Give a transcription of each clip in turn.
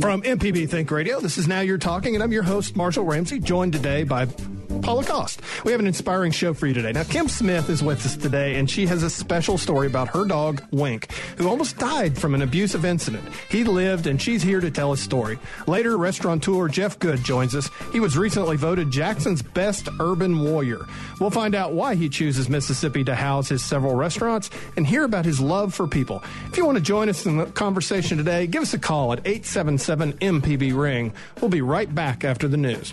From MPB Think Radio, this is Now You're Talking, and I'm your host, Marshall Ramsey, joined today by Cost. We have an inspiring show for you today. Now, Kim Smith is with us today, and she has a special story about her dog, Wink, who almost died from an abusive incident. He lived, and she's here to tell his story. Later, restaurateur Jeff Good joins us. He was recently voted Jackson's best urban warrior. We'll find out why he chooses Mississippi to house his several restaurants and hear about his love for people. If you want to join us in the conversation today, give us a call at 877 MPB Ring. We'll be right back after the news.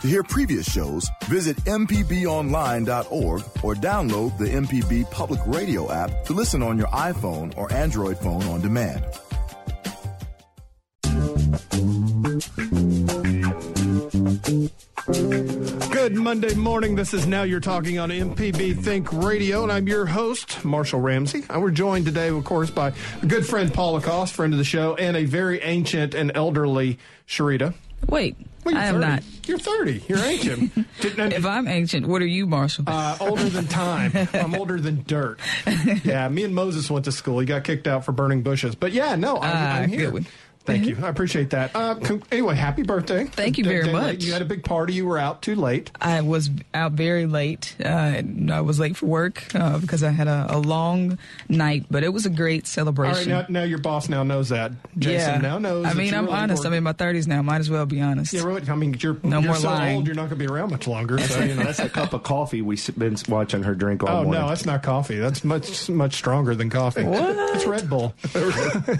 To hear previous shows, visit MPBOnline.org or download the MPB Public Radio app to listen on your iPhone or Android phone on demand. Good Monday morning. This is Now You're Talking on MPB Think Radio, and I'm your host, Marshall Ramsey. And we're joined today, of course, by a good friend, Paul Lacoste, friend of the show, and a very ancient and elderly Sharita. Wait, Well, you're I am 30. not. You're 30. You're ancient. Didn't- If I'm ancient, what are you, Marshall? uh, older than time. I'm older than dirt. Yeah, me and Moses went to school. He got kicked out for burning bushes. But yeah, no, I'm, Ah, I'm here. Good one. Thank you. I appreciate that. Uh, con- anyway, happy birthday. Thank you very day late. much. You had a big party. You were out too late. I was out very late. Uh, I was late for work uh, because I had a, a long night, but it was a great All right, celebration. now, now your boss now knows that. Jason yeah. now knows. I mean, I'm really honest. I'm in my 30s now. Might as well be honest. Yeah, really. I mean, you're, No you're more so lying. old, you're not going to be around much longer. So, you know. That's a cup of coffee we've been watching her drink all Oh morning. no, that's not coffee. That's much much stronger than coffee. What? It's Red Bull.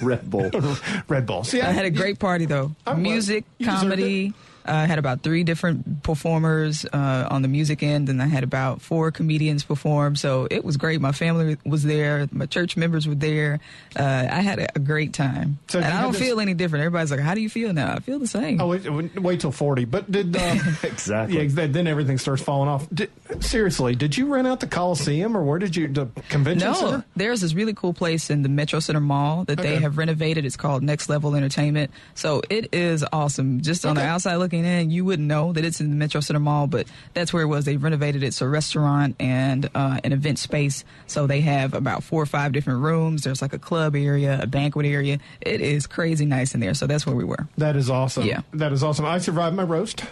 Red Bull. Red Bull. See, I had a great party though. I'm. Music, comedy. I had about three different performers uh, on the music end, and I had about four comedians perform. So it was great. My family was there. My church members were there. Uh, I had a, a great time, So and I don't this- feel any different. Everybody's like, "How do you feel now?" I feel the same. Oh, wait, wait till forty. But did uh, Exactly. Yeah, then everything starts falling off. Did, seriously, did you rent out the Coliseum or where did you the convention No, center? there's this really cool place in the Metro Center Mall that they have renovated. It's called Next Level Entertainment. So it is awesome. Just on the outside looking in, you wouldn't know that it's in the Metro Center Mall, but that's where it was. They renovated it. It's a restaurant and uh, an event space. So they have about four or five different rooms. There's like a club area, a banquet area. It is crazy nice in there. So that's where we were. That is awesome. Yeah. that is awesome. I survived my roast.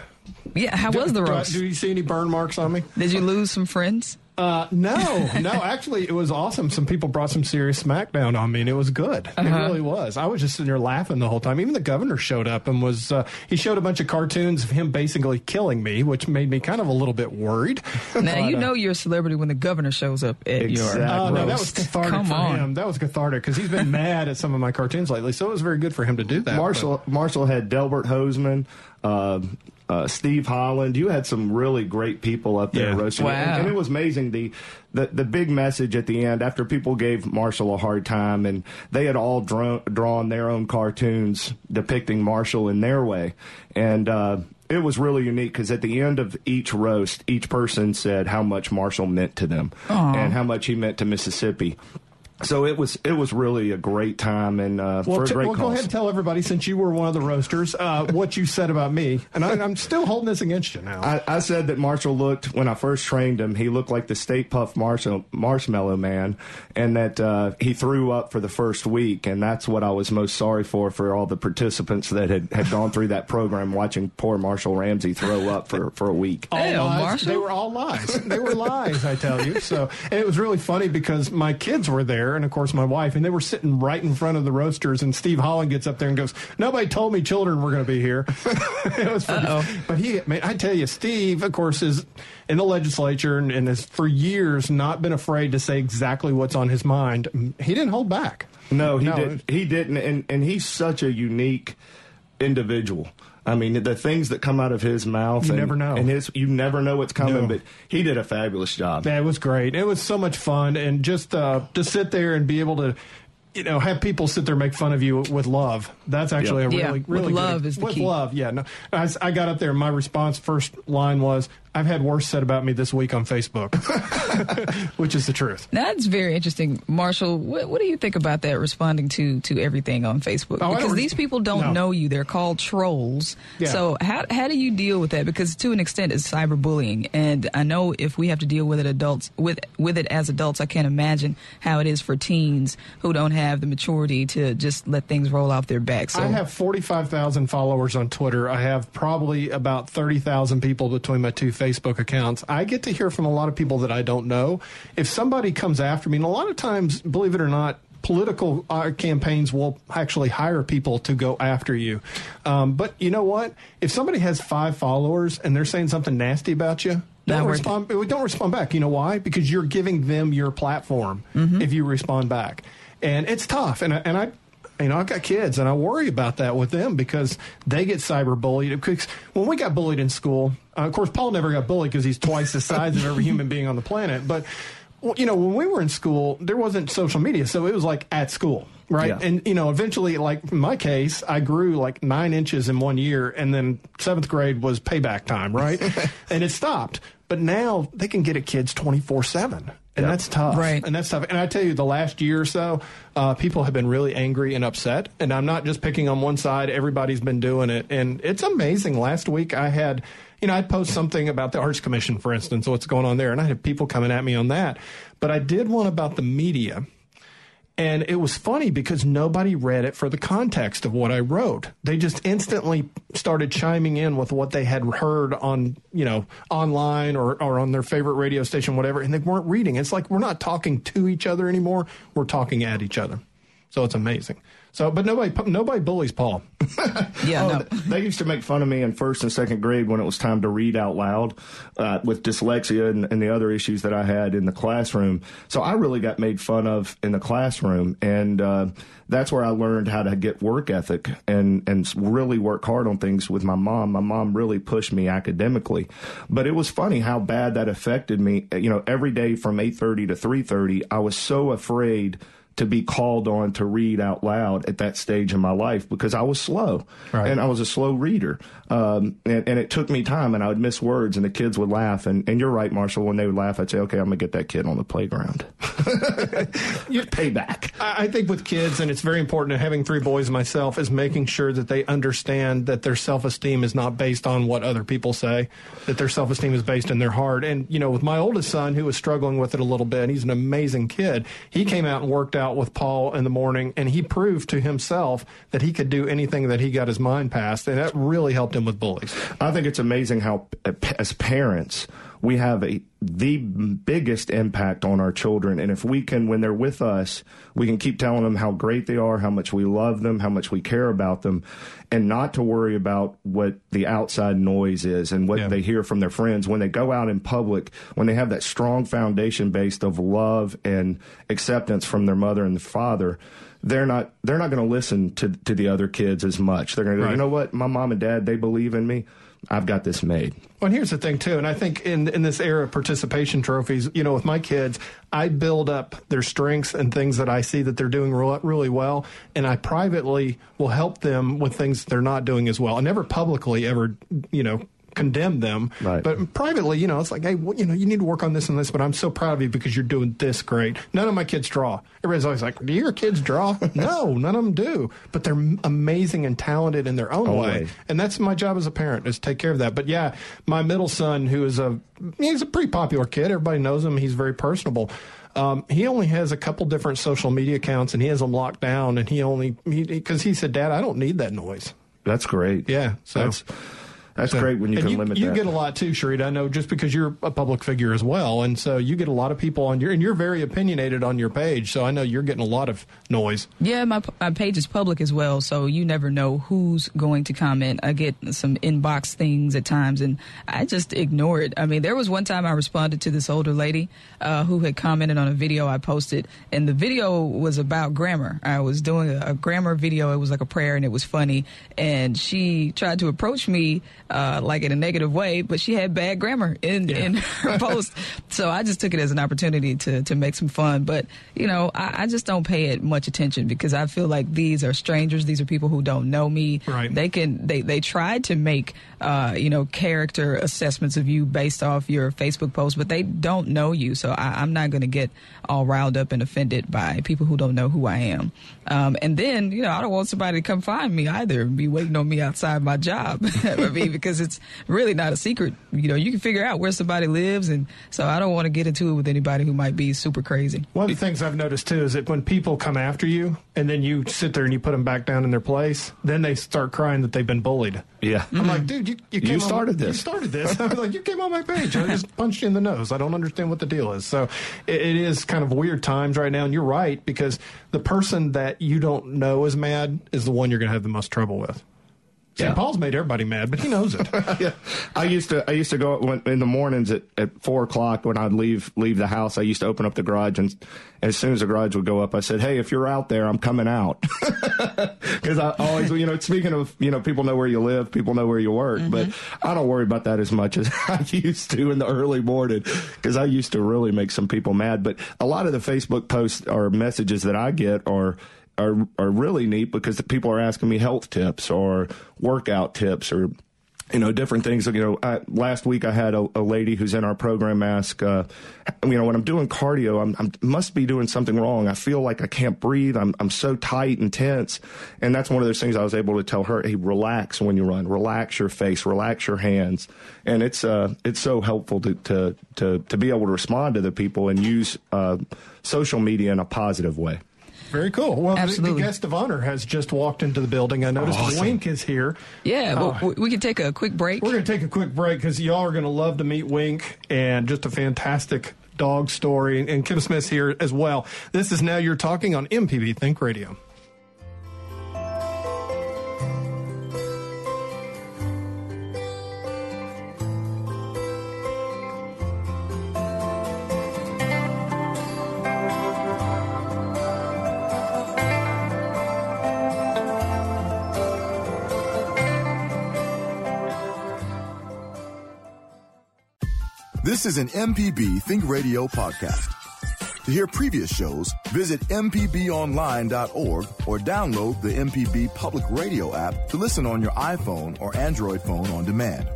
Yeah, how was the Do I- roast? Do you see any burn marks on me? Did you lose some friends? Uh, no, no. Actually, it was awesome. Some people brought some serious smackdown on me, and it was good. It Uh-huh. really was. I was just sitting there laughing the whole time. Even the governor showed up and was. Uh, he showed a bunch of cartoons of him basically killing me, which made me kind of a little bit worried. Now But, you uh, know you're a celebrity when the governor shows up at Exactly. your Oh, no, that was cathartic Come for on. him. That was cathartic because he's been mad at some of my cartoons lately, so it was very good for him to do that. Marshall Marshall had Delbert Hosemann, uh, uh, Steve Holland. You had some really great people up there Yeah. roasting, Wow. and, and it was amazing. The, the the big message at the end after people gave Marshall a hard time, and they had all drawn drawn their own cartoons depicting Marshall in their way, and. Uh, it was really unique because at the end of each roast, each person said how much Marshall meant to them and how much he meant to Mississippi. So it was it was really a great time and uh, Well, for a t- great well go ahead and tell everybody, since you were one of the roasters, uh, what you said about me. And I, I'm still holding this against you now. I, I said that Marshall looked when I first trained him. He looked like the Stay Puft Marshall, Marshmallow Man, and that uh, he threw up for the first week. And that's what I was most sorry for for all the participants that had, had gone through that program, watching poor Marshall Ramsey throw up for, for a week. all Hell, lies. Marshall. They were all lies. They were lies, I tell you. So, and it was really funny because my kids were there, and of course my wife, and they were sitting right in front of the roasters. And Steve Holland gets up there and goes, "Nobody told me children were going to be here." it was funny. But he, man, I tell you, Steve, of course, is in the legislature and, and has for years not been afraid to say exactly what's on his mind. He didn't hold back. No, he No, didn't. He didn't, and and he's such a unique individual. I mean, the things that come out of his mouth, You and, never know. and his you never know what's coming. No. But he did a fabulous job. That was great. It was so much fun, and just uh, to sit there and be able to you know, have people sit there and make fun of you with love. That's actually Yep. a Yeah, really, with really love is the with key. love. Yeah, no, I, s- I got up there. and My response first line was, "I've had worse said about me this week on Facebook," which is the truth. That's very interesting, Marshall. What, what do you think about that? Responding to to everything on Facebook Oh, because these people don't no. know you; they're called trolls. Yeah. So how how do you deal with that? Because to an extent, it's cyberbullying, and I know if we have to deal with it adults with with it as adults, I can't imagine how it is for teens who don't have the maturity to just let things roll off their back. So I have 45,000 followers on Twitter. I have probably about 30,000 people between my two Facebook accounts. I get to hear from a lot of people that I don't know. If somebody comes after me, and a lot of times, believe it or not, political uh, campaigns will actually hire people to go after you. Um, but you know what? If somebody has five followers and they're saying something nasty about you, don't respond. We don't respond back. You know why? Because you're giving them your platform if you respond back, and it's tough. And I, and I, you know, I've got kids, and I worry about that with them because they get cyberbullied. Because when we got bullied in school, uh, of course, Paul never got bullied because he's twice the size of every human being on the planet. But well, you know, when we were in school, there wasn't social media, so it was like at school. Right. Yeah. And, you know, eventually, like in my case, I grew like nine inches in one year, and then seventh grade was payback time, right? and it stopped. But now they can get at kids 24 7. And Yeah. that's tough. Right. And that's tough. And I tell you, the last year or so, uh, people have been really angry and upset. And I'm not just picking on one side, everybody's been doing it. And it's amazing. Last week, I had, you know, I'd post something about the Arts Commission, for instance, what's going on there. And I have people coming at me on that. But I did one about the media. And it was funny because nobody read it for the context of what I wrote. They just instantly started chiming in with what they had heard on, you know, online or, or on their favorite radio station, whatever, and they weren't reading. It's like we're not talking to each other anymore. We're talking at each other. So it's amazing. So, but nobody, nobody bullies Paul. yeah, Oh, no. They used to make fun of me in first and second grade when it was time to read out loud uh, with dyslexia and, and the other issues that I had in the classroom. So I really got made fun of in the classroom. And uh, that's where I learned how to get work ethic and, and really work hard on things with my mom. My mom really pushed me academically. But it was funny how bad that affected me. You know, every day from 8.30 to 3.30, I was so afraid to be called on to read out loud at that stage in my life because I was slow Right. and I was a slow reader. Um, and, and it took me time and I would miss words and the kids would laugh. And, and you're right, Marshall, when they would laugh, I'd say, okay, I'm going to get that kid on the playground. you Payback. I I think with kids, and it's very important, having three boys myself, is making sure that they understand that their self esteem is not based on what other people say, that their self esteem is based in their heart. And, you know, with my oldest son, who was struggling with it a little bit, he's an amazing kid. He came out and worked out with Paul in the morning, and he proved to himself that he could do anything that he got his mind past. And that really helped him with bullies. I think it's amazing how, as parents, we have a the biggest impact on our children, and if we can, when they're with us, we can keep telling them how great they are, how much we love them, how much we care about them, and not to worry about what the outside noise is and what Yeah. they hear from their friends when they go out in public. When they have that strong foundation based of love and acceptance from their mother and the father, they're not they're not going to listen to to the other kids as much. They're going to go, Right. you know what, my mom and dad they believe in me. I've got this made. Well, and here's the thing too, and I think in in this era of participation trophies, you know, with my kids, I build up their strengths and things that I see that they're doing re- really well, and I privately will help them with things they're not doing as well. I never publicly ever, you know. Condemn them, Right. but privately, you know, it's like, hey, well, you know, you need to work on this and this. But I'm so proud of you because you're doing this great. None of my kids draw. Everybody's always like, "Do your kids draw?" no, none of them do. But they're amazing and talented in their own way and that's my job as a parent is to take care of that. But yeah, my middle son, who is a he's a pretty popular kid, everybody knows him. He's very personable. Um, he only has a couple different social media accounts, and he has them locked down. And he only because he, said, "Dad, I don't need that noise." That's great. Yeah, so- that's that's So- great when you can you, limit you that. get a lot too, Sharita. I know just because you're a public figure as well, and so you get a lot of people on your and you're very opinionated on your page. So I know you're getting a lot of noise. Yeah, my, my page is public as well, so you never know who's going to comment. I get some inbox things at times, and I just ignore it. I mean, there was one time I responded to this older lady uh, who had commented on a video I posted, and the video was about grammar. I was doing a, a grammar video. It was like a prayer, and it was funny. And she tried to approach me uh, like in a negative way, but she had bad grammar in, Yeah. in her post. So I just took it as an opportunity to, to make some fun. But, you know, I, I just don't pay it much attention because I feel like these are strangers. These are people who don't know me. Right. They can, they, they tried to make, uh, you know, character assessments of you based off your Facebook post, but they don't know you. So I, I'm not going to get all riled up and offended by people who don't know who I am. Um, and then, you know, I don't want somebody to come find me either and be waiting on me outside my job. Because it's really not a secret. You know, you can figure out where somebody lives. And so I don't want to get into it with anybody who might be super crazy. One of the things I've noticed too is that when people come after you and then you sit there and you put them back down in their place, then they start crying that they've been bullied. Yeah. I'm like, dude, you, you, came on- started You started this. I'm like, you came on my page. I just punched you in the nose. I don't understand what the deal is. So it, it is kind of weird times right now. And you're right, because the person that you don't know is mad is the one you're going to have the most trouble with. St. Yeah. Paul's made everybody mad, but he knows it. yeah, I used to. I used to go when, in the mornings at, at four o'clock when I'd leave leave the house. I used to open up the garage, and, as soon as the garage would go up, I said, "Hey, if you're out there, I'm coming out." Because I always, you know, speaking of, you know, people know where you live, people know where you work, but mm-hmm. I don't worry about that as much as I used to in the early morning because I used to really make some people mad. But a lot of the Facebook posts or messages that I get are are are really neat because the people are asking me health tips or workout tips or you know different things. You know I, last week i had a, a lady who's in our program ask uh, you know when i'm doing cardio i'm, I'm must be doing something wrong. I feel like i can't breathe. I'm, I'm so tight and tense. And that's one of those things i was able to tell her hey relax when you run. Relax your face. Relax your hands. And it's uh it's so helpful to to to, to be able to respond to the people and use uh, social media in a positive way Very cool. Well, the, the guest of honor has just walked into the building. I noticed Awesome. Wink is here. Yeah, well, uh, we- we can take a quick break. We're going to take a quick break because y'all are going to love to meet Wink and just a fantastic dog story. And Kim Smith's here as well. This is Now You're Talking on MPB Think Radio. This is an MPB Think Radio podcast. To hear previous shows, visit MPBOnline.org or download the MPB Public Radio app to listen on your iPhone or Android phone on demand.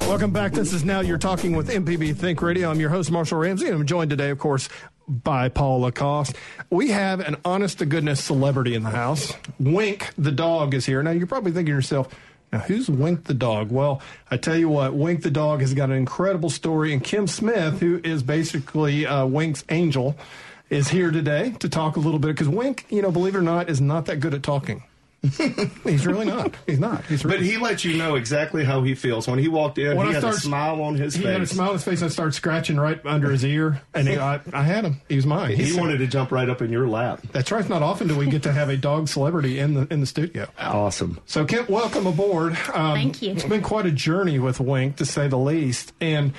Welcome back. This is Now You're Talking with MPB Think Radio. I'm your host, Marshall Ramsey, and I'm joined today, of course, by Paul Lacoste. We have an honest to goodness celebrity in the house. Wink the dog is here. Now, you're probably thinking to yourself, now, who's Wink the dog? Well, I tell you what, Wink the dog has got an incredible story, and Kim Smith, who is basically uh, Wink's angel, is here today to talk a little bit because Wink, you know, believe it or not, is not that good at talking. He's really not. He's not. He's really But he lets you know exactly how he feels. When he walked in, When he I had start- a smile on his he face. had a smile on his face and I started scratching right under his ear. And he, I, I had him. He was mine. He He's- wanted to jump right up in your lap. That's right. Not often do we get to have a dog celebrity in the in the studio. Awesome. So, Kent, welcome aboard. Um, Thank you. It's been quite a journey with Wink, to say the least. And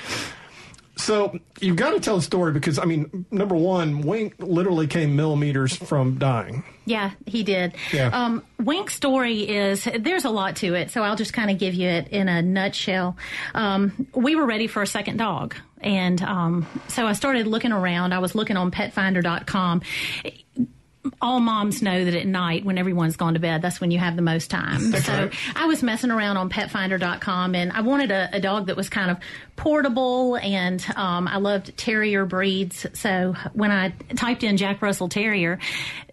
so, you've got to tell the story because, I mean, number one, Wink literally came millimeters from dying. Yeah, he did. Yeah. Um, Wink's story is there's a lot to it, so I'll just kind of give you it in a nutshell. Um, we were ready for a second dog, and um, so I started looking around. I was looking on PetFinder.com. All moms know that at night, when everyone's gone to bed, that's when you have the most time. so right. I was messing around on PetFinder.com, and I wanted a, a dog that was kind of portable, and um, I loved terrier breeds. So when I typed in Jack Russell Terrier,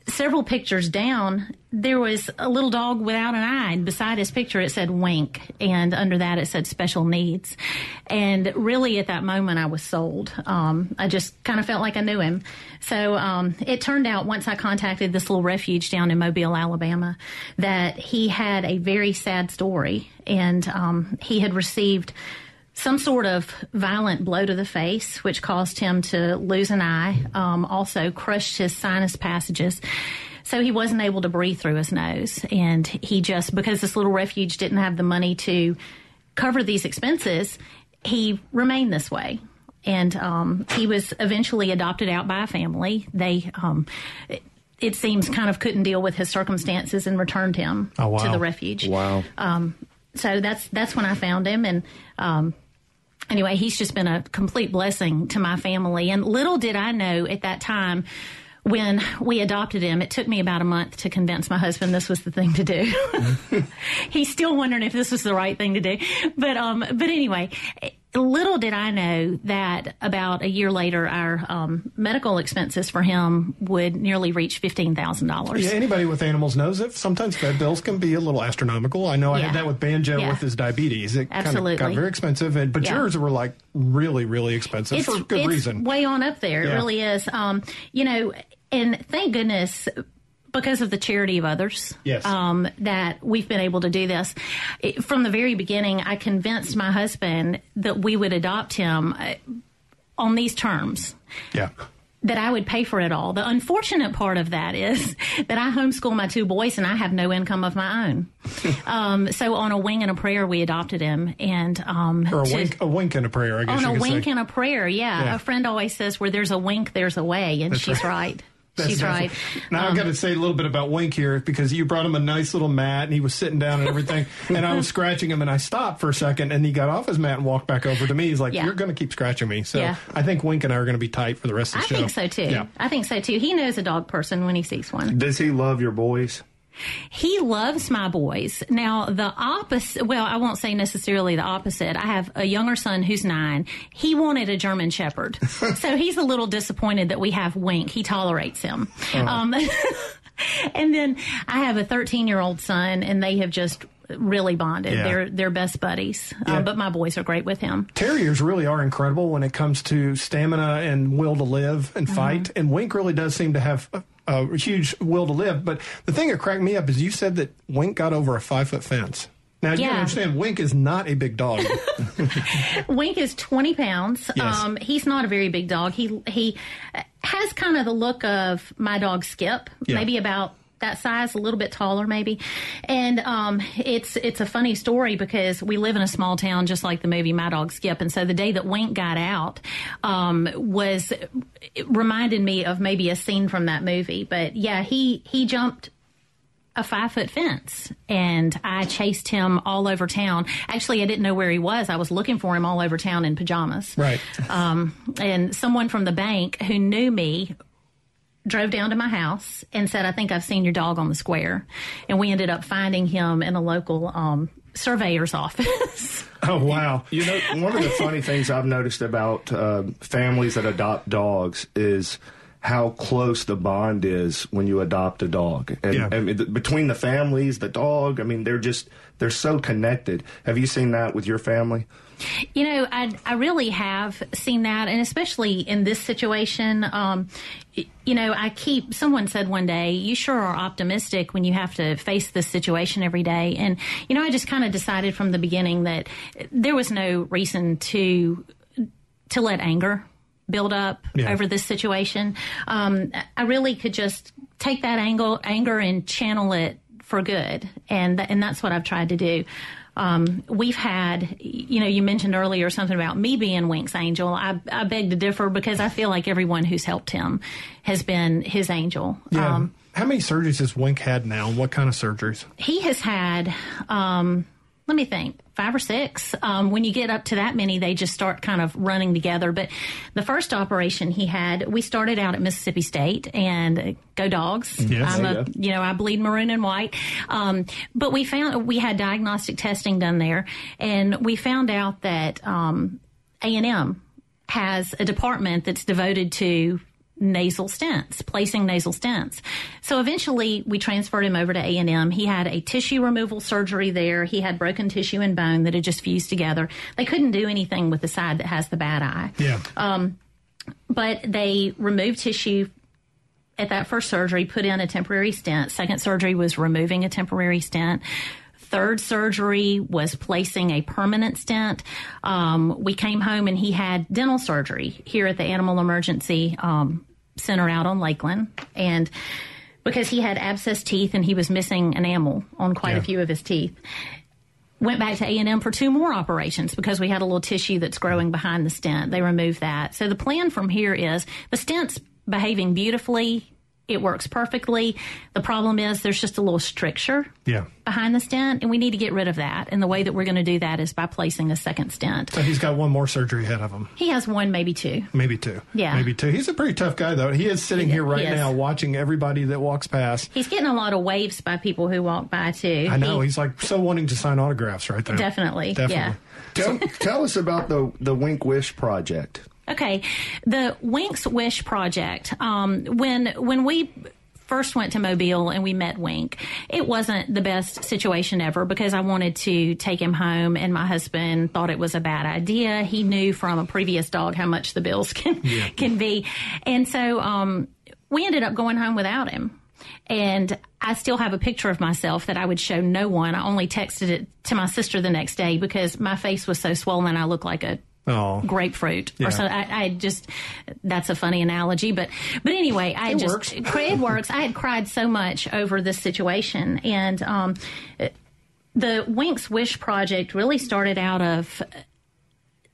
several pictures down, there was a little dog without an eye, and beside his picture it said Wink, and under that it said special needs. And really, at that moment, I was sold. Um, I just kind of felt like I knew him. So um, it turned out once I contacted this little refuge down in Mobile, Alabama, that he had a very sad story, and um, he had received some sort of violent blow to the face, which caused him to lose an eye, um, also crushed his sinus passages. So he wasn't able to breathe through his nose. And he just, because this little refuge didn't have the money to cover these expenses, he remained this way. and um, he was eventually adopted out by a family. They. Um, it, it seems kind of couldn't deal with his circumstances and returned him Oh, wow. to the refuge. Wow. So that's that's when I found him, and um, anyway, he's just been a complete blessing to my family. And little did I know at that time when we adopted him, it took me about a month to convince my husband this was the thing to do. He's still wondering if this was the right thing to do. But um, but anyway, little did I know that about a year later, our um, medical expenses for him would nearly reach fifteen thousand dollars. Yeah, anybody with animals knows that sometimes vet bills can be a little astronomical. I know I had that with Banjo Yeah. with his diabetes. It kind of Absolutely. got very expensive, and but Yeah. yours were like really, really expensive for good it's reason. way on up there. It really is. Um, you know, and thank goodness because of the charity of others. Yes. Um, that we've been able to do this. It, from the very beginning, I convinced my husband that we would adopt him uh, on these terms yeah. that I would pay for it all. The unfortunate part of that is that I homeschool my two boys and I have no income of my own. um, so on a wing and a prayer, we adopted him, and um, Or a to- wink, a wink and a prayer. I guess on a wink say. and a prayer, yeah. Yeah. A friend always says, "Where there's a wink, there's a way," and she's right. That's she's right. definitely- Now Um, I've got to say a little bit about Wink here because you brought him a nice little mat and he was sitting down and everything, and I was scratching him and I stopped for a second and he got off his mat and walked back over to me. He's like, Yeah. "You're going to keep scratching me," so Yeah. I think Wink and I are going to be tight for the rest of I the show. I think so too. Yeah. I think so too. He knows a dog person when he sees one. Does he love your boys? He loves my boys. Now, the opposite, well, I won't say necessarily the opposite. I have a younger son who's nine. He wanted a German Shepherd. so he's a little disappointed that we have Wink. He tolerates him. Um, and then I have a 13 year old son, and they have just really bonded. Yeah. They're, they're best buddies. Yeah. Um, but my boys are great with him. Terriers really are incredible when it comes to stamina and will to live and fight. And Wink really does seem to have a, huge will to live. But the thing that cracked me up is you said that Wink got over a five foot fence. Now you Yeah. understand, Wink is not a big dog. Wink is 20 pounds. Yes. Um, he's not a very big dog. He he has kind of the look of my dog Skip, Yeah. maybe about that size, a little bit taller, maybe. And um, it's it's a funny story because we live in a small town, just like the movie My Dog Skip. And so the day that Wink got out um, was it reminded me of maybe a scene from that movie. But yeah, he he jumped a five foot fence and I chased him all over town. Actually, I didn't know where he was. I was looking for him all over town in pajamas. right. Um, and someone from the bank who knew me drove down to my house and said, I think I've seen your dog on the square. And we ended up finding him in a local um, surveyor's office. Oh wow. You know, one of the funny things I've noticed about uh, families that adopt dogs is how close the bond is when you adopt a dog. And, Yeah. I mean, th- between the families, the dog, I mean, they're just they're so connected. Have you seen that with your family? You know, I I really have seen that, and especially in this situation. Um, you know, I keep. Someone said one day, "You sure are optimistic when you have to face this situation every day." And you know, I just kind of decided from the beginning that there was no reason to to let anger build up Yeah. over this situation. Um, I really could just take that angle, anger and channel it for good, and th- and that's what I've tried to do. Um, we've had, you know, you mentioned earlier something about me being Wink's angel. I, I beg to differ because I feel like everyone who's helped him has been his angel. Yeah. Um, How many surgeries has Wink had now? and What kind of surgeries? he has had um, let me think five or six. Um, when you get up to that many they just start kind of running together. But the first operation he had we started out at mississippi state and go dogs. Yes. i'm a you you know i bleed maroon and white. Um, but we found we had diagnostic testing done there and we found out that um, a&m has a department that's devoted to nasal stents, placing nasal stents. So eventually we transferred him over to A&M. He had a tissue removal surgery there. He had broken tissue and bone that had just fused together. They couldn't do anything with the side that has the bad eye. Yeah. But they removed tissue at that first surgery, put in a temporary stent. Second surgery was removing a temporary stent. Third surgery was placing a permanent stent. Um, we came home and he had dental surgery here at the Animal Emergency um, Center out on Lakeland. And because he had abscessed teeth and he was missing enamel on quite Yeah. a few of his teeth. went back to A&M for two more operations because we had a little tissue that's growing behind the stent. They removed that. So the plan from here is the stent's behaving beautifully. It works perfectly. The problem is there's just a little stricture Yeah. behind the stent, and we need to get rid of that. And the way that we're going to do that is by placing a second stent. So he's got one more surgery ahead of him. He has one, maybe two. Maybe two. Yeah. Maybe two. He's a pretty tough guy, though. He is sitting He- here right he now watching everybody that walks past. He's getting a lot of waves by people who walk by too. I know. He- He's like so wanting to sign autographs right there. definitely, Definitely. yeah. Tell, tell us about the the Wink Wish project. Okay, the Winks Wish project. Um, when when we first went to Mobile and we met Wink, it wasn't the best situation ever because I wanted to take him home, and my husband thought it was a bad idea. He knew from a previous dog how much the bills can can be, and so um, we ended up going home without him. And I still have a picture of myself that I would show no one. I only texted it to my sister the next day because my face was so swollen. I looked like a Oh. grapefruit Yeah. or so I, I just that's a funny analogy but but anyway i It just works. it works i had cried so much over this situation and um the winks wish project really started out of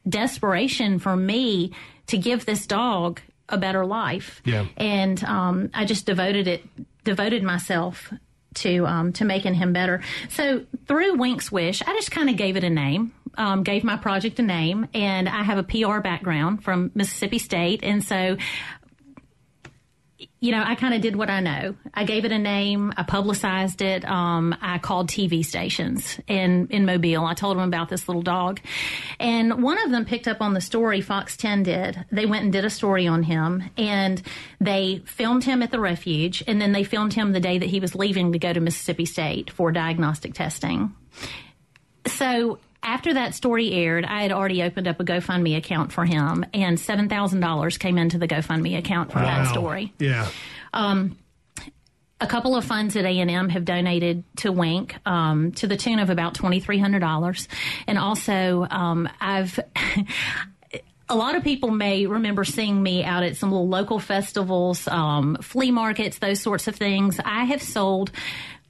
desperation for me to give this dog a better life Yeah. and um i just devoted it devoted myself to um, to making him better. So through Wink's Wish, I just kind of gave it a name, um, gave my project a name, and I have a PR background from Mississippi State, and so you know, I kind of did what I know. I gave it a name. I publicized it. Um, I called TV stations in, in Mobile. I told them about this little dog. And one of them picked up on the story Fox 10 did. They went and did a story on him and they filmed him at the refuge and then they filmed him the day that he was leaving to go to Mississippi State for diagnostic testing. So after that story aired, I had already opened up a GoFundMe account for him, and seven thousand dollars came into the GoFundMe account for that story. Yeah. A couple of funds at A and M have donated to Wink um, to the tune of about twenty three hundred dollars, and also um, I've. A lot of people may remember seeing me out at some little local festivals, um, flea markets, those sorts of things. I have sold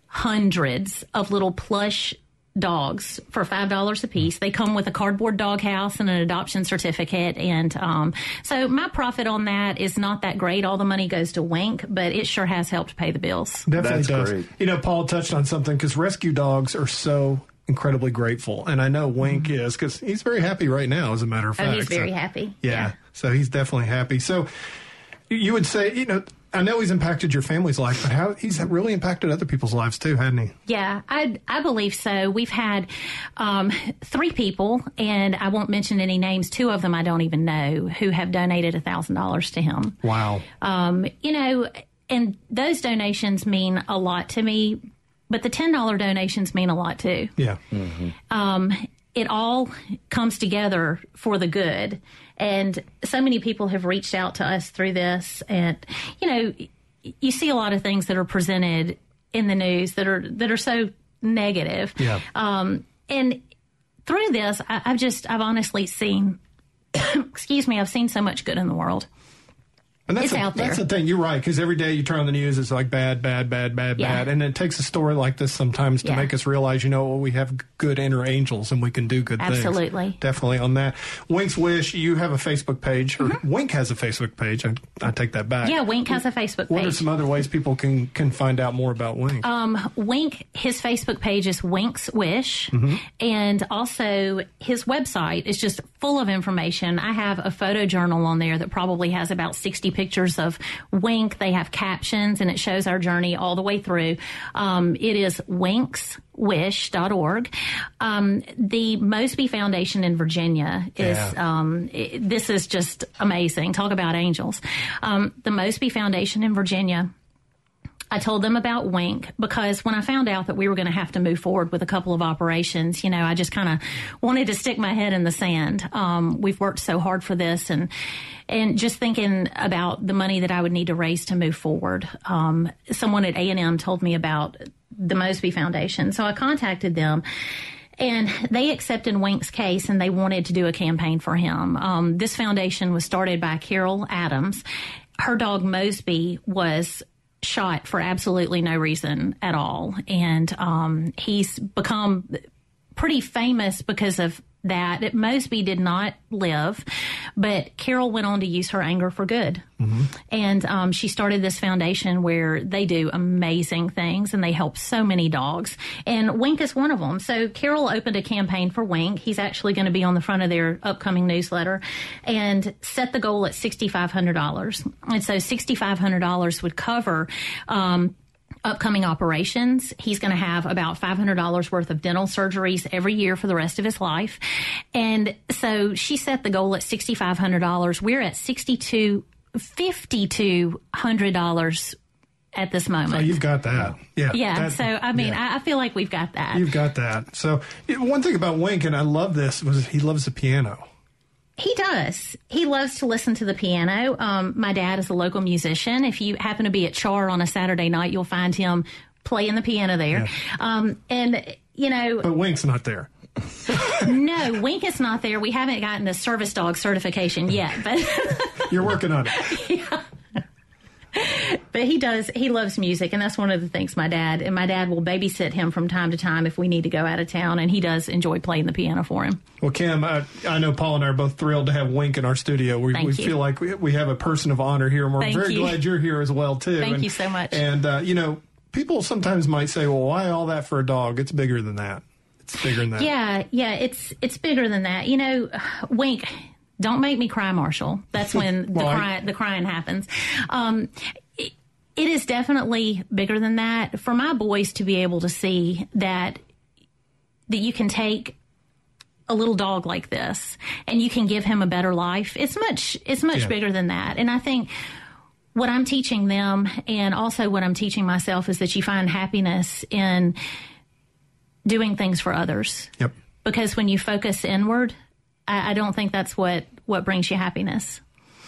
hundreds of little plush dogs for five dollars a piece. They come with a cardboard dog house and an adoption certificate, and um, so my profit on that is not that great. All the money goes to Wink, but it sure has helped pay the bills. Definitely That's does. great. You know, Paul touched on something because rescue dogs are so incredibly grateful, and I know Wink is because he's very happy right now. As a matter of Oh, fact, he's very So- happy. Yeah, Yeah. so he's definitely happy. So you would say, you know, I know he's impacted your family's life, but how he's really impacted other people's lives too, hadn't he? Yeah, I I believe so. We've had um, three people, and I won't mention any names. Two of them I don't even know who have donated a thousand dollars to him. Wow. Um, you know, and those donations mean a lot to me, but the ten dollar donations mean a lot too. Yeah. um, it all comes together for the good. And so many people have reached out to us through this. And, you know, you see a lot of things that are presented in the news that are, that are so negative. Yeah. Um, and through this, I, I've just, I've honestly seen, excuse me, I've seen so much good in the world. And that's It's the, out there. That's the thing. You're right because every day you turn on the news, it's like bad, bad, bad, bad, Yeah. bad, and it takes a story like this sometimes to Yeah. make us realize, you know, well, we have good inner angels and we can do good things. Absolutely. definitely on that. Wink's Wish, you have a Facebook page, or Wink has a Facebook page. I, I take that back. Mm-hmm. Yeah, Wink has a Facebook What are some other ways people can can find out more about Wink? Um, Wink, his Facebook page is Wink's Wish, and also his website is just full of information. I have a photo journal on there that probably has about 60 pictures of Wink. They have captions, and it shows our journey all the way through. Um, it is winkswish.org. Um, the Mosby Foundation in Virginia is, Yeah. um, i this is just amazing. Talk about angels. Um, the Mosby Foundation in Virginia I told them about Wink because when I found out that we were going to have to move forward with a couple of operations, you know, I just kind of wanted to stick my head in the sand. Um, we've worked so hard for this and, and just thinking about the money that I would need to raise to move forward. Um, someone at A&M told me about the Mosby Foundation. So I contacted them and they accepted Wink's case and they wanted to do a campaign for him. Um, this foundation was started by Carol Adams. Her dog Mosby was shot for absolutely no reason at all. And um, he's become pretty famous because of that. Mosby did not live, but Carol went on to use her anger for good. Mm-hmm. And um, she started this foundation where they do amazing things and they help so many dogs. And Wink is one of them. So Carol opened a campaign for Wink. He's actually going to be on the front of their upcoming newsletter and set the goal at $6,500. And so $6,500 would cover um, upcoming operations. He's going to have about $500 worth of dental surgeries every year for the rest of his life. And so she set the goal at $6,500. We're at $62, $5,200 at this moment. Oh, you've got that. Yeah. Yeah. That, so, I mean, yeah. I, I, feel like we've got that. You've got that. So, one thing about Wink, and I love this, was he loves the piano. He does. He loves to listen to the piano. Um, my dad is a local musician. If you happen to be at Char on a Saturday night, you'll find him playing the piano there. Yeah. Um, and, you know. But Wink's not there. no, Wink is not there. We haven't gotten the service dog certification yet, but. You're working on it. Yeah but he does. He loves music, and that's one of the things my dad and my dad will babysit him from time to time if we need to go out of town, and he does enjoy playing the piano for him. Well, Kim, I, I know Paul and I are both thrilled to have Wink in our studio. We, we feel like we, we, have a person of honor here, and we're Thank very you. glad you're here as well too. Thank and, you so much. And uh, you know, people sometimes might say, "Well, why all that for a dog? It's bigger than that. It's bigger than that." Yeah, yeah, it's it's bigger than that. You know, Wink don't make me cry, Marshall. That's when well, the cry, the crying happens. Um, it, it is definitely bigger than that. For my boys to be able to see that that you can take a little dog like this and you can give him a better life. It's much it's much Yeah. bigger than that. And I think what I'm teaching them and also what I'm teaching myself is that you find happiness in doing things for others Yep. because when you focus inward, I, I don't think that's what what brings you happiness.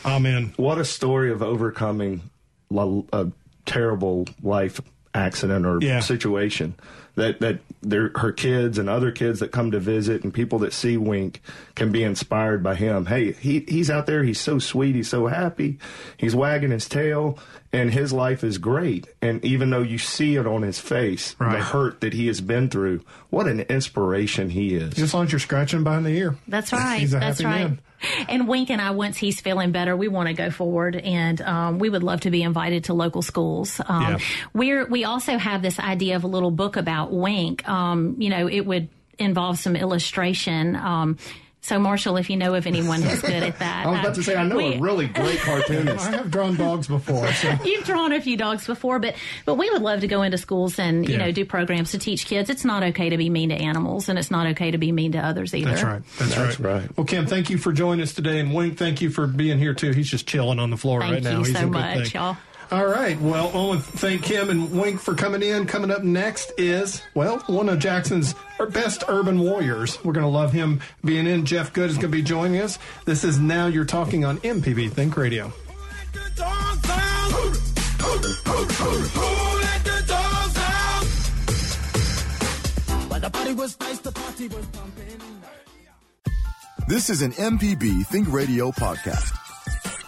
Amen. What a story of overcoming a terrible life accident or Yeah. situation. That that their her kids and other kids that come to visit and people that see Wink can be inspired by him. Hey, he he's out there. He's so sweet. He's so happy. He's wagging his tail, and his life is great. And even though you see it on his face, Right. the hurt that he has been through, what an inspiration he is. Just as long as you're scratching behind the ear. That's right. He's a That's happy right. man. And Wink and I, once he's feeling better, we want to go forward, and um, we would love to be invited to local schools. Um, Yeah. We're we also have this idea of a little book about Wink. Um, you know, it would involve some illustration. Um, so, Marshall, if you know of anyone who's good at that, I was about uh, to say I know we- a really great cartoonist. I have drawn dogs before, so You've drawn a few dogs before, but but we would love to go into schools and you know do programs to teach kids. It's not okay to be mean to animals, and it's not okay to be mean to others either. that's right. That's, That's right. right. Well, Kim, thank you for joining us today, and Wink, thank you for being here too. He's just chilling on the floor Thank right you now. He's so a good much, thing. y'all. All right. Well, I want to thank Kim and Wink for coming in. Coming up next is, well, one of Jackson's best urban warriors. We're going to love him being in. Jeff Good is going to be joining us. This is Now You're Talking on MPB Think Radio. This is an MPB Think Radio podcast.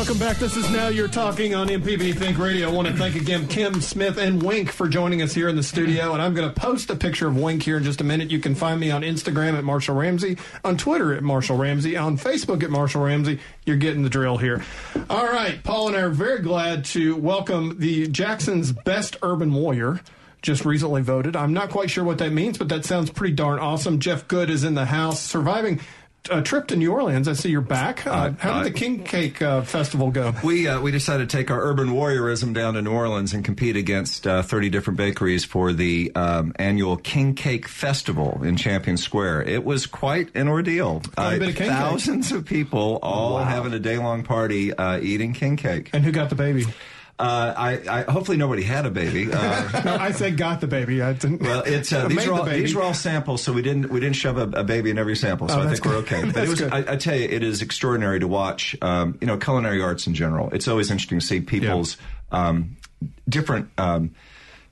welcome back. This is Now You're Talking on MPB Think Radio. I want to thank again Kim Smith and Wink for joining us here in the studio. And I'm going to post a picture of Wink here in just a minute. You can find me on Instagram at Marshall Ramsey, on Twitter at Marshall Ramsey, on Facebook at Marshall Ramsey. You're getting the drill here. All right, Paul and I are very glad to welcome the Jackson's Best Urban Warrior. Just recently voted. I'm not quite sure what that means, but that sounds pretty darn awesome. Jeff Good is in the house, surviving a trip to New Orleans. I see you're back. Uh, how did the King Cake uh, Festival go? We uh, we decided to take our urban warriorism down to New Orleans and compete against uh, 30 different bakeries for the um, annual King Cake Festival in Champion Square. It was quite an ordeal. Quite a bit of king cake. thousands of people all having a day long party uh, eating king cake. And who got the baby? Uh, I, I hopefully nobody had a baby. Uh, No, I said got the baby. I didn't. well, it's uh, these are all the these are all samples, so we didn't we didn't shove a, a baby in every sample. So Oh, I think we're okay. But it was. I, I tell you, it is extraordinary to watch. Um, you know, culinary arts in general. It's always interesting to see people's um, different. Um,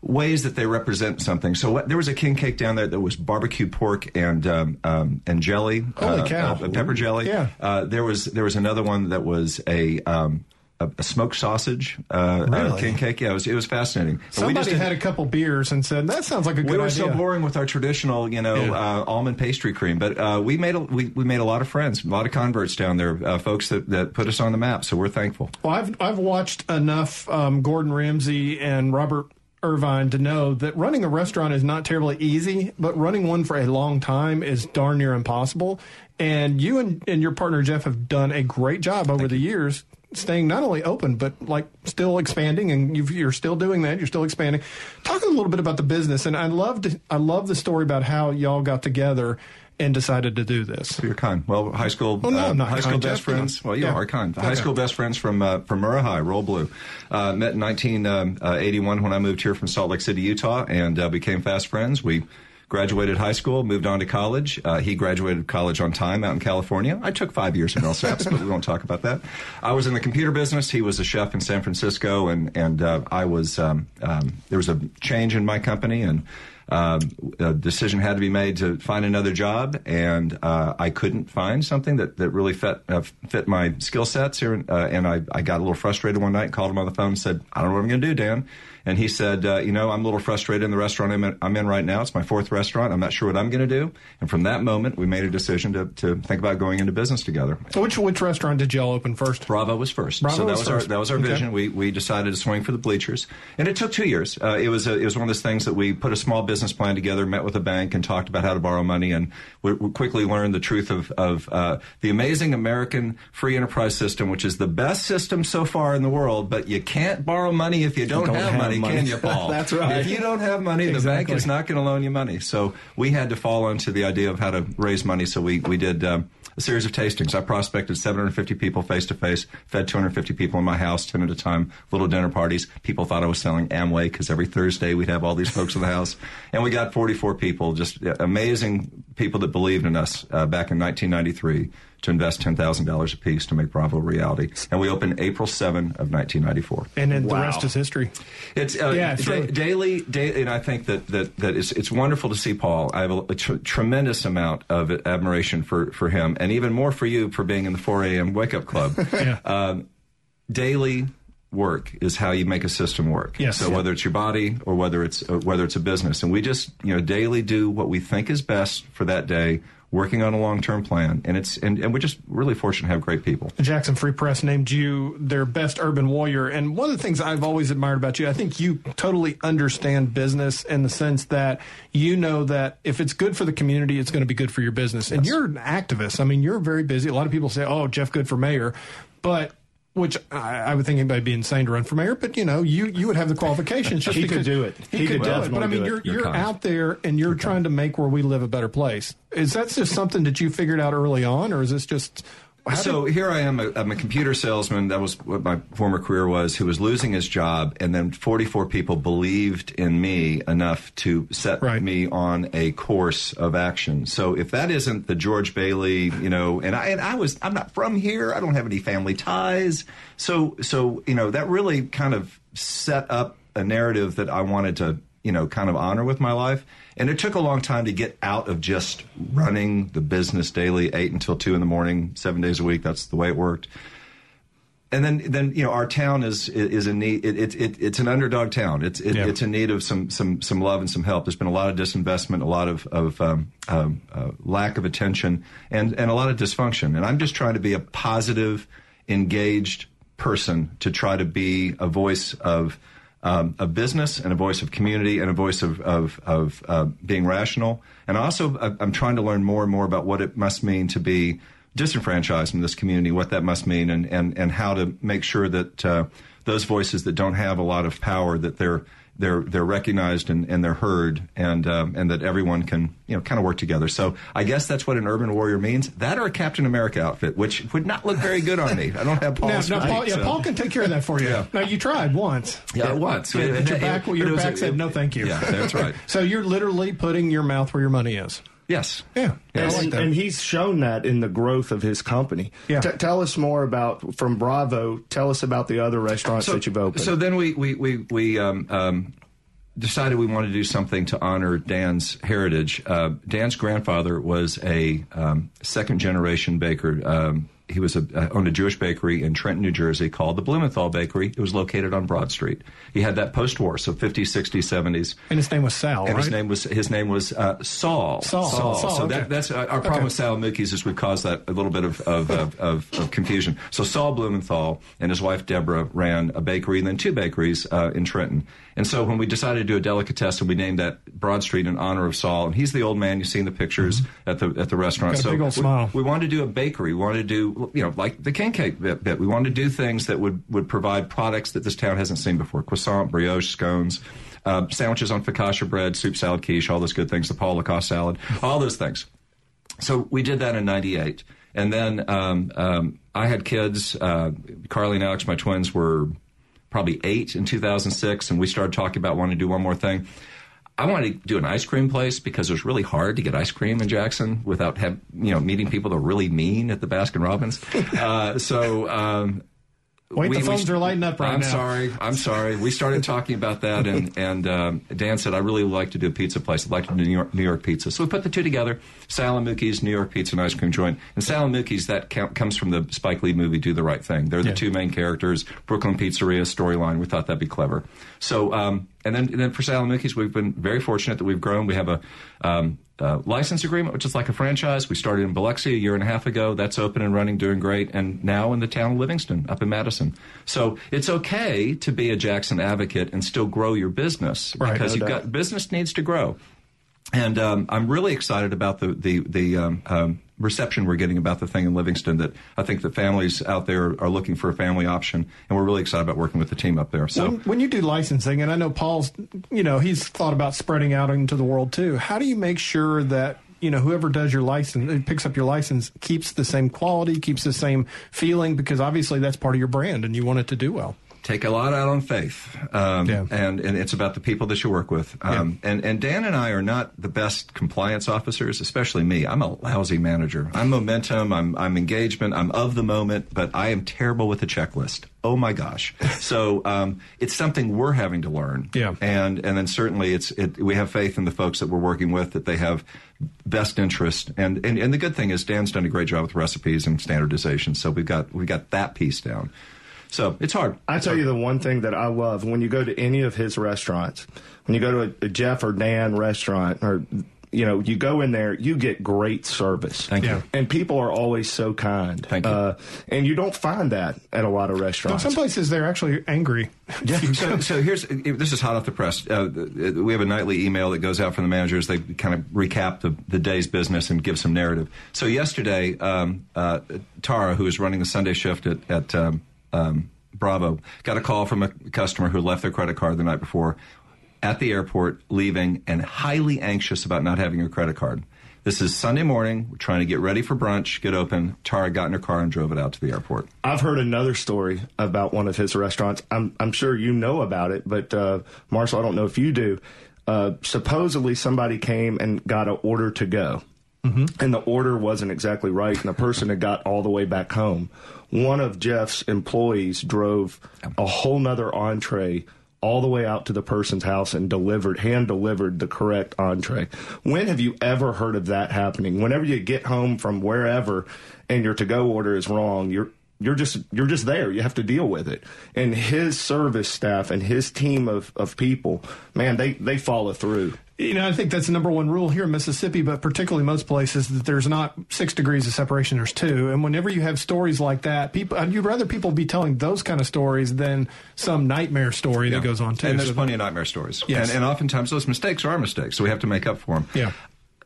Ways that they represent something. So what, there was a king cake down there that was barbecue pork and um, um, and jelly, Holy uh, cow. uh, pepper jelly. Yeah. Uh, there was there was another one that was a um, a, a smoked sausage uh, uh, Really? king cake. Yeah, it was it was fascinating. But we just had a couple beers and said that sounds like a good idea. we were idea. so boring with our traditional, you know, Yeah. uh, almond pastry cream, but uh, we made a, we, we made a lot of friends, a lot of converts down there, uh, folks that, that put us on the map. So we're thankful. Well, I've I've watched enough um, Gordon Ramsay and Robert Irvine to know that running a restaurant is not terribly easy, but running one for a long time is darn near impossible. And you and, and your partner Jeff have done a great job over the years, staying not only open but like still expanding, and you've, you're still doing that. You're still expanding. Talk a little bit about the business, and I loved I love the story about how y'all got together and decided to do this. You're kind. Well, high school, Well, no, uh, high school best you friends. Well, you Yeah. are kind. High Okay. school best friends from uh, from Murrah High, Roll Blue. Uh, met in 1981 when I moved here from Salt Lake City, Utah, and uh, became fast friends. We graduated high school, moved on to college. Uh, he graduated college on time out in California. I took five years of LSAPs, but we won't talk about that. I was in the computer business. He was a chef in San Francisco, and and uh, I was um, um, there was a change in my company and um, a decision had to be made to find another job, and uh, I couldn't find something that, that really fit uh, fit my skill sets here. Uh, and I, I got a little frustrated one night, called him on the phone, and said, "I don't know what I'm going to do, Dan." And he said, uh, "You know, I'm a little frustrated in the restaurant I'm in, I'm in right now. It's my fourth restaurant. I'm not sure what I'm going to do." And from that moment, we made a decision to, to think about going into business together. Which which restaurant did y'all open first? Bravo was first. Bravo so that was was, first. our that was our Okay. vision. We we decided to swing for the bleachers, and it took two years. Uh, it was a, it was one of those things that we put a small business plan together, met with a bank, and talked about how to borrow money, and we, we quickly learned the truth of of uh, the amazing American free enterprise system, which is the best system so far in the world. But you can't borrow money if you don't, don't have, have money, money. can you, Paul? That's right. If you don't have money, the bank is not going to loan you money. So we had to fall into the idea of how to raise money. So we we did. Um, a series of tastings. I prospected 750 people face to face, fed 250 people in my house, 10 at a time, little dinner parties. People thought I was selling Amway because every Thursday we'd have all these folks in the house. And we got 44 people, just uh, amazing people that believed in us uh, back in 1993 to invest $10,000 apiece to make Bravo a reality. And we opened April 7 of 1994. And then the rest is history. It's uh, Yeah, it's da- really- daily, da- and I think that that that it's it's wonderful to see Paul. I have a, a tr- tremendous amount of admiration for for him, and even more for you for being in the 4 a.m. wake up club. Yeah. um, daily work is how you make a system work. Yes. So Yeah. whether it's your body or whether it's uh, whether it's a business, and we just you know daily do what we think is best for that day, working on a long term plan, and it's and, and we're just really fortunate to have great people. Jackson Free Press named you their best urban warrior. And one of the things I've always admired about you, I think you totally understand business in the sense that you know that if it's good for the community, it's going to be good for your business. And you're an activist. I mean, you're very busy. A lot of people say, oh, Jeff Good for mayor. But which I, I would think anybody would be insane to run for mayor, but you know, you you would have the qualifications. Just He could do it. He, He could, could do it. But I mean, you're You're you're out there and you're trying to make where we live a better place. Is that just something that you figured out early on, or is this just? So did- here I am. a- I'm a computer salesman. That was what my former career was. Who was losing his job, and then 44 people believed in me enough to set Right. me on a course of action. So if that isn't the George Bailey, you know, and I and I was I'm not from here. I don't have any family ties. So so you know that really kind of set up a narrative that I wanted to you know kind of honor with my life. And it took a long time to get out of just running the business daily, eight until two in the morning, seven days a week. That's the way it worked. And then, then you know, our town is is in need. It, it, it, it's an underdog town. It's it, Yeah. it's in need of some some some love and some help. There's been a lot of disinvestment, a lot of of um, um, uh, lack of attention, and and a lot of dysfunction. And I'm just trying to be a positive, engaged person to try to be a voice of um, of business and a voice of community and a voice of of, of uh, being rational. And also, I'm trying to learn more and more about what it must mean to be disenfranchised in this community, what that must mean, and and and how to make sure that uh, those voices that don't have a lot of power that they're they're they're recognized and, and they're heard, and um, and that everyone can you know kind of work together. So I guess that's what an urban warrior means. That or a Captain America outfit, which would not look very good on me. I don't have Paul's now, Paul, height, yeah, so- Paul can take care of that for you. Yeah. Now, you tried once. Yeah, once. But It- your back, but your back said no, thank you. Yeah, that's right. so you're literally putting your mouth where your money is. Yes. Yeah, I and, like and he's shown that in the growth of his company. Yeah. T- tell us more about from Bravo. Tell us about the other restaurants that you've opened. So then we we we, we um, um, decided we wanted to do something to honor Dan's heritage. Uh, Dan's grandfather was a um, second generation baker. He was a, uh, owned a Jewish bakery in Trenton, New Jersey called the Blumenthal Bakery. It was located on Broad Street. He had that post-war, so 50s, 60s, 70s. and his name was Sal, And right? his name was his name was uh, Saul. Saul. Saul, So okay. that, that's uh, our problem Okay. with Sal & Mookie's is we caused that a little bit of of, of, of of confusion. So Saul Blumenthal and his wife Deborah ran a bakery and then two bakeries uh, in Trenton. And so when we decided to do a delicatessen, we named that Broad Street in honor of Saul. And he's the old man you see in the pictures at the at the restaurant. So big old we, smile. we wanted to do a bakery. We wanted to do you know like the king cake bit. bit. We wanted to do things that would would provide products that this town hasn't seen before: croissant, brioche, scones. Uh, sandwiches on focaccia bread, soup, salad, quiche, all those good things, the Paul Lacoste salad, all those things. So we did that in '98, and then um, um, I had kids. Uh, Carly and Alex, my twins, were probably eight in 2006, and we started talking about wanting to do one more thing. I wanted to do an ice cream place because it was really hard to get ice cream in Jackson without have, you know meeting people that are really mean at the Baskin Robbins. uh, so. Um, Wait, the phones are lighting up right now. I'm sorry. I'm sorry. We started talking about that, and and um, Dan said, "I really would like to do a pizza place. I'd like to do New York, New York pizza." So we put the two together: Sal & Mookie's New York Pizza and Ice Cream Joint. And Sal & Mookie's that count, comes from the Spike Lee movie Do the Right Thing. They're the Yeah. two main characters. Brooklyn Pizzeria storyline. We thought that'd be clever. So um, and then and then for Sal & Mookie's, we've been very fortunate that we've grown. We have a um, uh, license agreement, which is like a franchise. We started in Biloxi a year and a half ago. That's open and running, doing great, and now in the town of Livingston, up in Madison. So it's okay to be a Jackson advocate and still grow your business Right, because no you've doubt. got business needs to grow. And um, I'm really excited about the the the um, um, reception we're getting about the thing in Livingston. That I think the families out there are looking for a family option, and we're really excited about working with the team up there. So when, when you do licensing, and I know Paul's, you know, he's thought about spreading out into the world too. How do you make sure that you know whoever does your license, uh, picks up your license, keeps the same quality, keeps the same feeling? Because obviously that's part of your brand, and you want it to do well. Take a lot out on faith, um, Yeah. and and it's about the people that you work with. Um, And and Dan and I are not the best compliance officers, especially me. I'm a lousy manager. I'm momentum. I'm I'm engagement. I'm of the moment, but I am terrible with the checklist. Oh my gosh! So um, it's something we're having to learn. Yeah. And and then certainly it's it, we have faith in the folks that we're working with that they have best interest. And, and and the good thing is Dan's done a great job with recipes and standardization. So we've got we have got that piece down. So it's hard. I tell you the one thing that I love when you go to any of his restaurants, when you go to a, a Jeff or Dan restaurant, or you know, you go in there, you get great service. Thank you. And people are always so kind. Thank you. Uh, and you don't find that at a lot of Now, restaurants. some places they're actually angry. so, so here's this is hot off the press. Uh, we have a nightly email that goes out from the managers. They kind of recap the, the day's business and give some narrative. So yesterday, um, uh, Tara, who is running the Sunday shift at, at um, um, Bravo, got a call from a customer who left their credit card the night before at the airport, leaving, and highly anxious about not having her credit card. This is Sunday morning. We're trying to get ready for brunch, get open. Tara got in her car and drove it out to the airport. I've heard another story about one of his restaurants. I'm, I'm sure you know about it, but uh, Marshall, I don't know if you do. Uh, supposedly, somebody came and got an order to go, and the order wasn't exactly right, and the person had got all the way back home. One of Jeff's employees drove a whole nother entree all the way out to the person's house and delivered, hand delivered the correct entree. When have you ever heard of that happening? Whenever you get home from wherever and your to go order is wrong, you're you're just you're just there. You have to deal with it. And his service staff and his team of, of people, man, they, they follow through. You know, I think that's the number one rule here in Mississippi, but particularly most places that there's not six degrees of separation. There's two, and whenever you have stories like that, people you'd rather people be telling those kind of stories than some nightmare story that goes on too. And there's So- plenty of nightmare stories. Yes. And, and oftentimes those mistakes are our mistakes, so we have to make up for them. Yeah.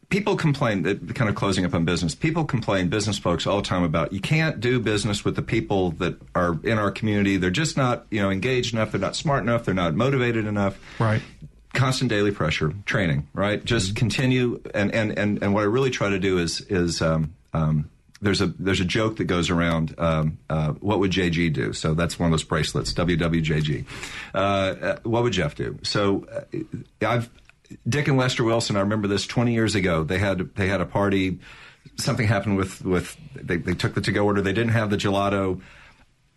people complain, uh, kind of closing up on business, people complain, business folks all the time about you can't do business with the people that are in our community. They're just not, you know, engaged enough. They're not smart enough. They're not motivated enough. Right. Constant daily pressure, training, right? Just mm-hmm. continue. And, and, and, and what I really try to do is, is, um, um, there's a there's a joke that goes around. Um, uh, what would JG do? So that's one of those bracelets. WWJG. Uh, uh, what would Jeff do? So uh, I've Dick and Lester Wilson. I remember this 20 years ago. They had they had a party. Something happened with with they, they took the to go order. They didn't have the gelato.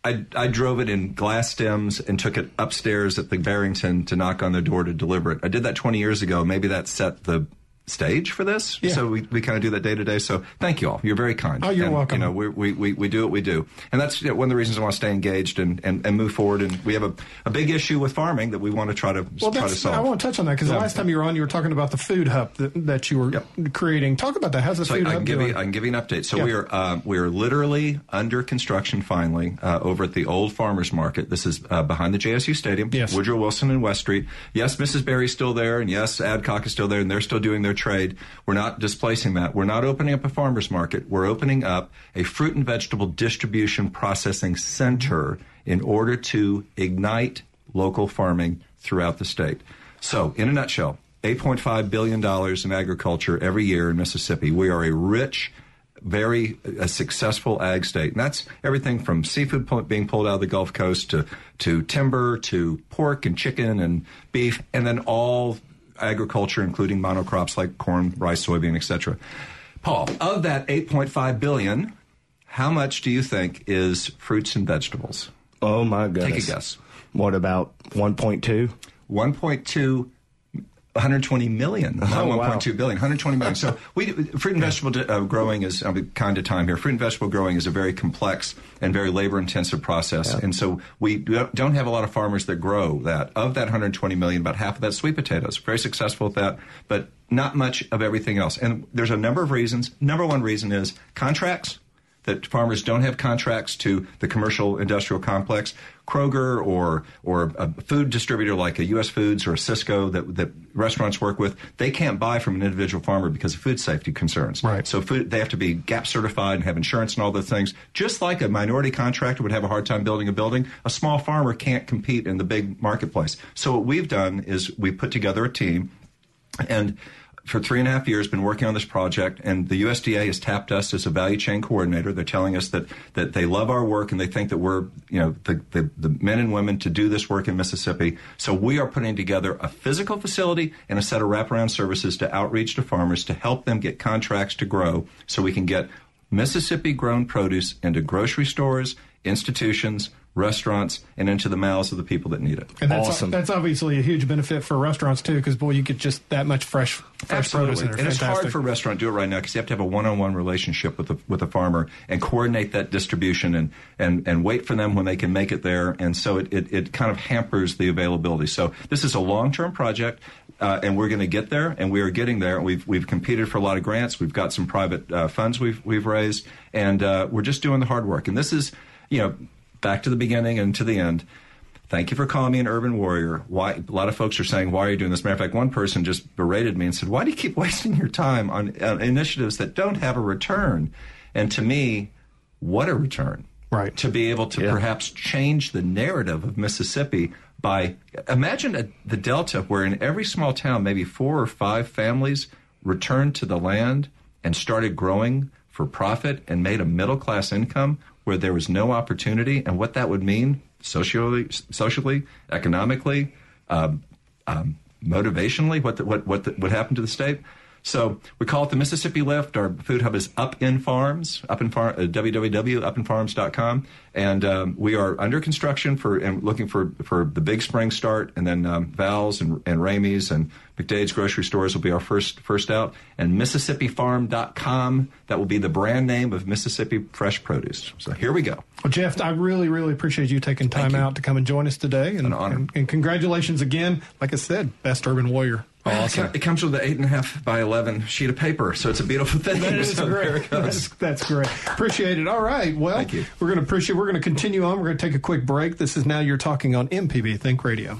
I, I drove it in glass stems and took it upstairs at the Barrington to knock on their door to deliver it. I did that 20 years ago. Maybe that set the stage for this. Yeah. So we, we kind of do that day to day. So thank you all. You're very kind. Oh, you're and, welcome. You know, we, we, we, we do what we do. And that's you know, one of the reasons I want to stay engaged and, and, and move forward. And we have a, a big issue with farming that we want to try to, well, try to solve. I want to touch on that because yeah. the last time you were on, you were talking about the food hub that, that you were yep. creating. Talk about that. How's the so food I, hub give doing? You, I can give you an update. So we are uh, we are literally under construction finally uh, over at the old farmers market. This is uh, behind the JSU Stadium. Yes. Woodrow Wilson and West Street. Yes, Mrs. Berry's still there, and yes, Adcock is still there, and they're still doing their trade. We're not displacing that. We're not opening up a farmer's market. We're opening up a fruit and vegetable distribution processing center in order to ignite local farming throughout the state. So, in a nutshell, $8.5 billion in agriculture every year in Mississippi. We are a rich, very a successful ag state. And that's everything from seafood being pulled out of the Gulf Coast to, to timber to pork and chicken and beef, and then all agriculture, including monocrops like corn, rice, soybean, etc. Paul, of that 8.5 billion, how much do you think is fruits and vegetables? Oh my goodness! Take a guess. What about 1.2? 1.2 120 million, not oh, 1.2 wow. billion, 120 million. So we fruit and vegetable uh, growing is I'll be kind of time here. Fruit and vegetable growing is a very complex and very labor intensive process, yeah. and so we don't have a lot of farmers that grow that. Of that 120 million, about half of that sweet potatoes. Very successful at that, but not much of everything else. And there's a number of reasons. Number one reason is contracts that farmers don't have contracts to the commercial industrial complex. Kroger or or a food distributor like a U.S. Foods or a Sysco that that restaurants work with, they can't buy from an individual farmer because of food safety concerns. Right. So food, they have to be GAP certified and have insurance and all those things. Just like a minority contractor would have a hard time building a building, a small farmer can't compete in the big marketplace. So what we've done is we put together a team and for three and a half years been working on this project, and the USDA has tapped us as a value chain coordinator. They're telling us that that they love our work and they think that we're you know the, the, the men and women to do this work in Mississippi. So we are putting together a physical facility and a set of wraparound services to outreach to farmers to help them get contracts to grow, so we can get Mississippi grown produce into grocery stores, institutions, restaurants and into the mouths of the people that need it. And that's, awesome. that's obviously a huge benefit for restaurants too, because boy, you get just that much fresh, fresh Absolutely. produce. And Fantastic. it's hard for a restaurant to do it right now because you have to have a one-on-one relationship with the with the farmer and coordinate that distribution and and and wait for them when they can make it there. And so it it, it kind of hampers the availability. So this is a long-term project. Uh, and we're going to get there, and we are getting there. We've we've competed for a lot of grants. We've got some private uh, funds we've we've raised, and uh, we're just doing the hard work. And this is, you know, back to the beginning and to the end. Thank you for calling me an urban warrior. Why a lot of folks are saying, "Why are you doing this?" Matter of fact, one person just berated me and said, "Why do you keep wasting your time on, on initiatives that don't have a return?" And to me, what a return! Right to be able to yeah. perhaps change the narrative of Mississippi by imagine a, the Delta, where in every small town, maybe four or five families returned to the land and started growing for profit and made a middle class income where there was no opportunity and what that would mean socially, socially, economically, um, um, motivationally, what the, what what the, what happened to the state. So we call it the Mississippi Lift. Our food hub is Up in Farms, up in farm, uh, www.upinfarms.com. And um, we are under construction for and looking for, for the big spring start. And then um, Vowell's and, and Ramey's and McDade's grocery stores will be our first first out. And MississippiFarm.com, that will be the brand name of Mississippi Fresh Produce. So here we go. Well, Jeff, I really, really appreciate you taking time out to come and join us today. And, An honor. And, and congratulations again. Like I said, best urban warrior. Awesome. It comes with an eight and a half by eleven sheet of paper, so it's a beautiful thing. That is so great. That's, that's, great. Appreciate it. All right. Well, we're going to appreciate. We're going to continue on. We're going to take a quick break. This is now you're talking on MPB Think Radio.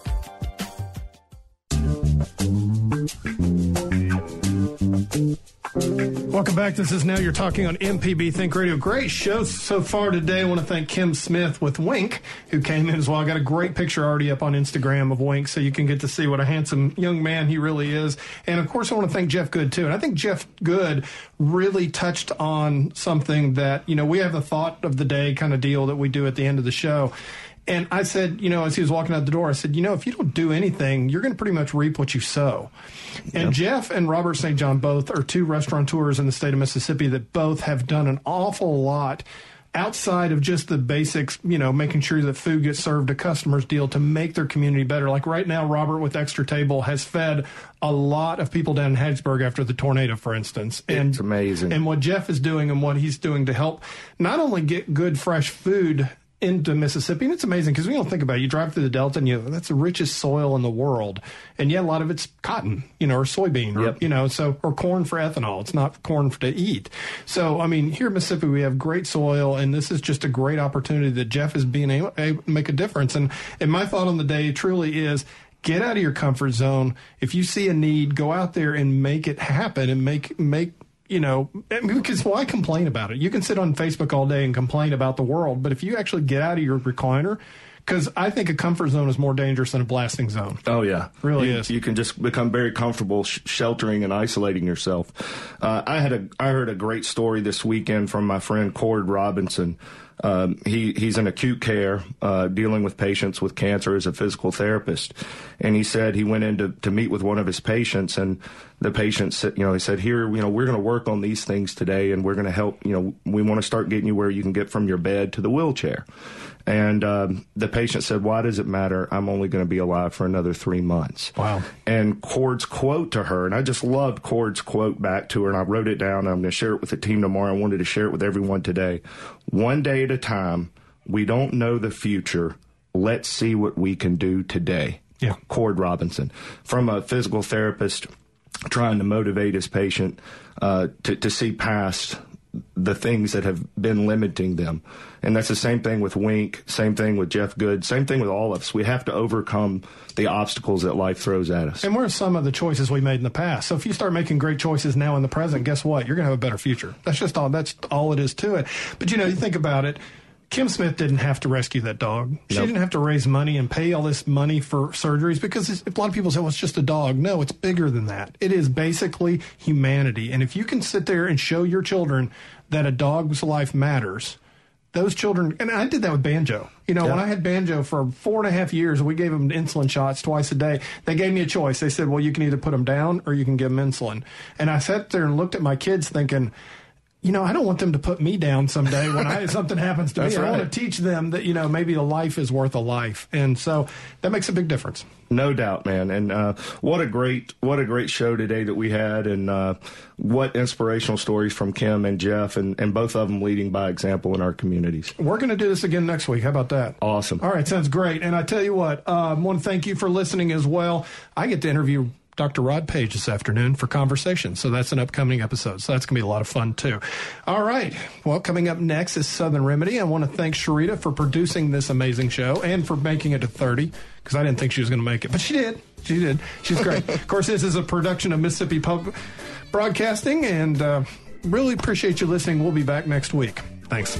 Welcome back. This is Now You're Talking on MPB Think Radio. Great show so far today. I want to thank Kim Smith with Wink, who came in as well. I got a great picture already up on Instagram of Wink, so you can get to see what a handsome young man he really is. And of course, I want to thank Jeff Good, too. And I think Jeff Good really touched on something that, you know, we have a thought of the day kind of deal that we do at the end of the show. And I said, you know, as he was walking out the door, I said, you know, if you don't do anything, you're going to pretty much reap what you sow. And. Jeff and Robert St. John both are two restaurateurs in the state of Mississippi that both have done an awful lot outside of just the basics, you know, making sure that food gets served to customers deal to make their community better. Like right now, Robert with Extra Table has fed a lot of people down in Hattiesburg after the tornado, for instance. And, it's amazing. And what Jeff is doing and what he's doing to help not only get good, fresh food into Mississippi, and it's amazing because we don't think about it. You drive through the Delta, and you that's the richest soil in the world, and yet a lot of it's cotton, you know, or soybean, or yep. you know, so or corn for ethanol. It's not corn to eat. So, I mean, here in Mississippi, we have great soil, and this is just a great opportunity that Jeff is being able, able to make a difference. And and my thought on the day truly is get out of your comfort zone. If you see a need, go out there and make it happen, and make make you know, because why complain about it? You can sit on Facebook all day and complain about the world, but if you actually get out of your recliner, because I think a comfort zone is more dangerous than a blasting zone. Oh yeah, really you, is. You can just become very comfortable sh- sheltering and isolating yourself. Uh, I had a I heard a great story this weekend from my friend Cord Robinson. Um, he he's in acute care, uh, dealing with patients with cancer as a physical therapist, and he said he went in to, to meet with one of his patients, and the patient said, you know, he said, here, you know, we're going to work on these things today, and we're going to help. You know, we want to start getting you where you can get from your bed to the wheelchair. And um, the patient said, Why does it matter? I'm only going to be alive for another three months. Wow. And Cord's quote to her, and I just loved Cord's quote back to her, and I wrote it down. I'm going to share it with the team tomorrow. I wanted to share it with everyone today. One day at a time, we don't know the future. Let's see what we can do today. Yeah. Cord Robinson, from a physical therapist trying to motivate his patient uh, to, to see past the things that have been limiting them. And that's the same thing with Wink, same thing with Jeff Good, same thing with all of us. We have to overcome the obstacles that life throws at us. And what are some of the choices we made in the past? So if you start making great choices now in the present, guess what? You're going to have a better future. That's just all, that's all it is to it. But you know, you think about it. Kim Smith didn't have to rescue that dog. She nope. didn't have to raise money and pay all this money for surgeries because a lot of people say, well, it's just a dog. No, it's bigger than that. It is basically humanity. And if you can sit there and show your children that a dog's life matters, those children, and I did that with Banjo. You know, yeah. when I had Banjo for four and a half years, we gave them insulin shots twice a day. They gave me a choice. They said, well, you can either put them down or you can give them insulin. And I sat there and looked at my kids thinking, you know, I don't want them to put me down someday when I, something happens to me. Right. I want to teach them that, you know, maybe a life is worth a life. And so that makes a big difference. No doubt, man. And uh, what a great, what a great show today that we had, and uh, what inspirational stories from Kim and Jeff, and, and both of them leading by example in our communities. We're going to do this again next week. How about that? Awesome. All right, sounds great. And I tell you what, uh, I want to thank you for listening as well. I get to interview Dr. Rod Paige this afternoon for conversation. So that's an upcoming episode. So that's going to be a lot of fun too. All right. Well, coming up next is Southern Remedy. I want to thank Sharita for producing this amazing show and for making it to 30 because I didn't think she was going to make it, but she did. She did. She's great. of course, this is a production of Mississippi Public Broadcasting and uh, really appreciate you listening. We'll be back next week. Thanks.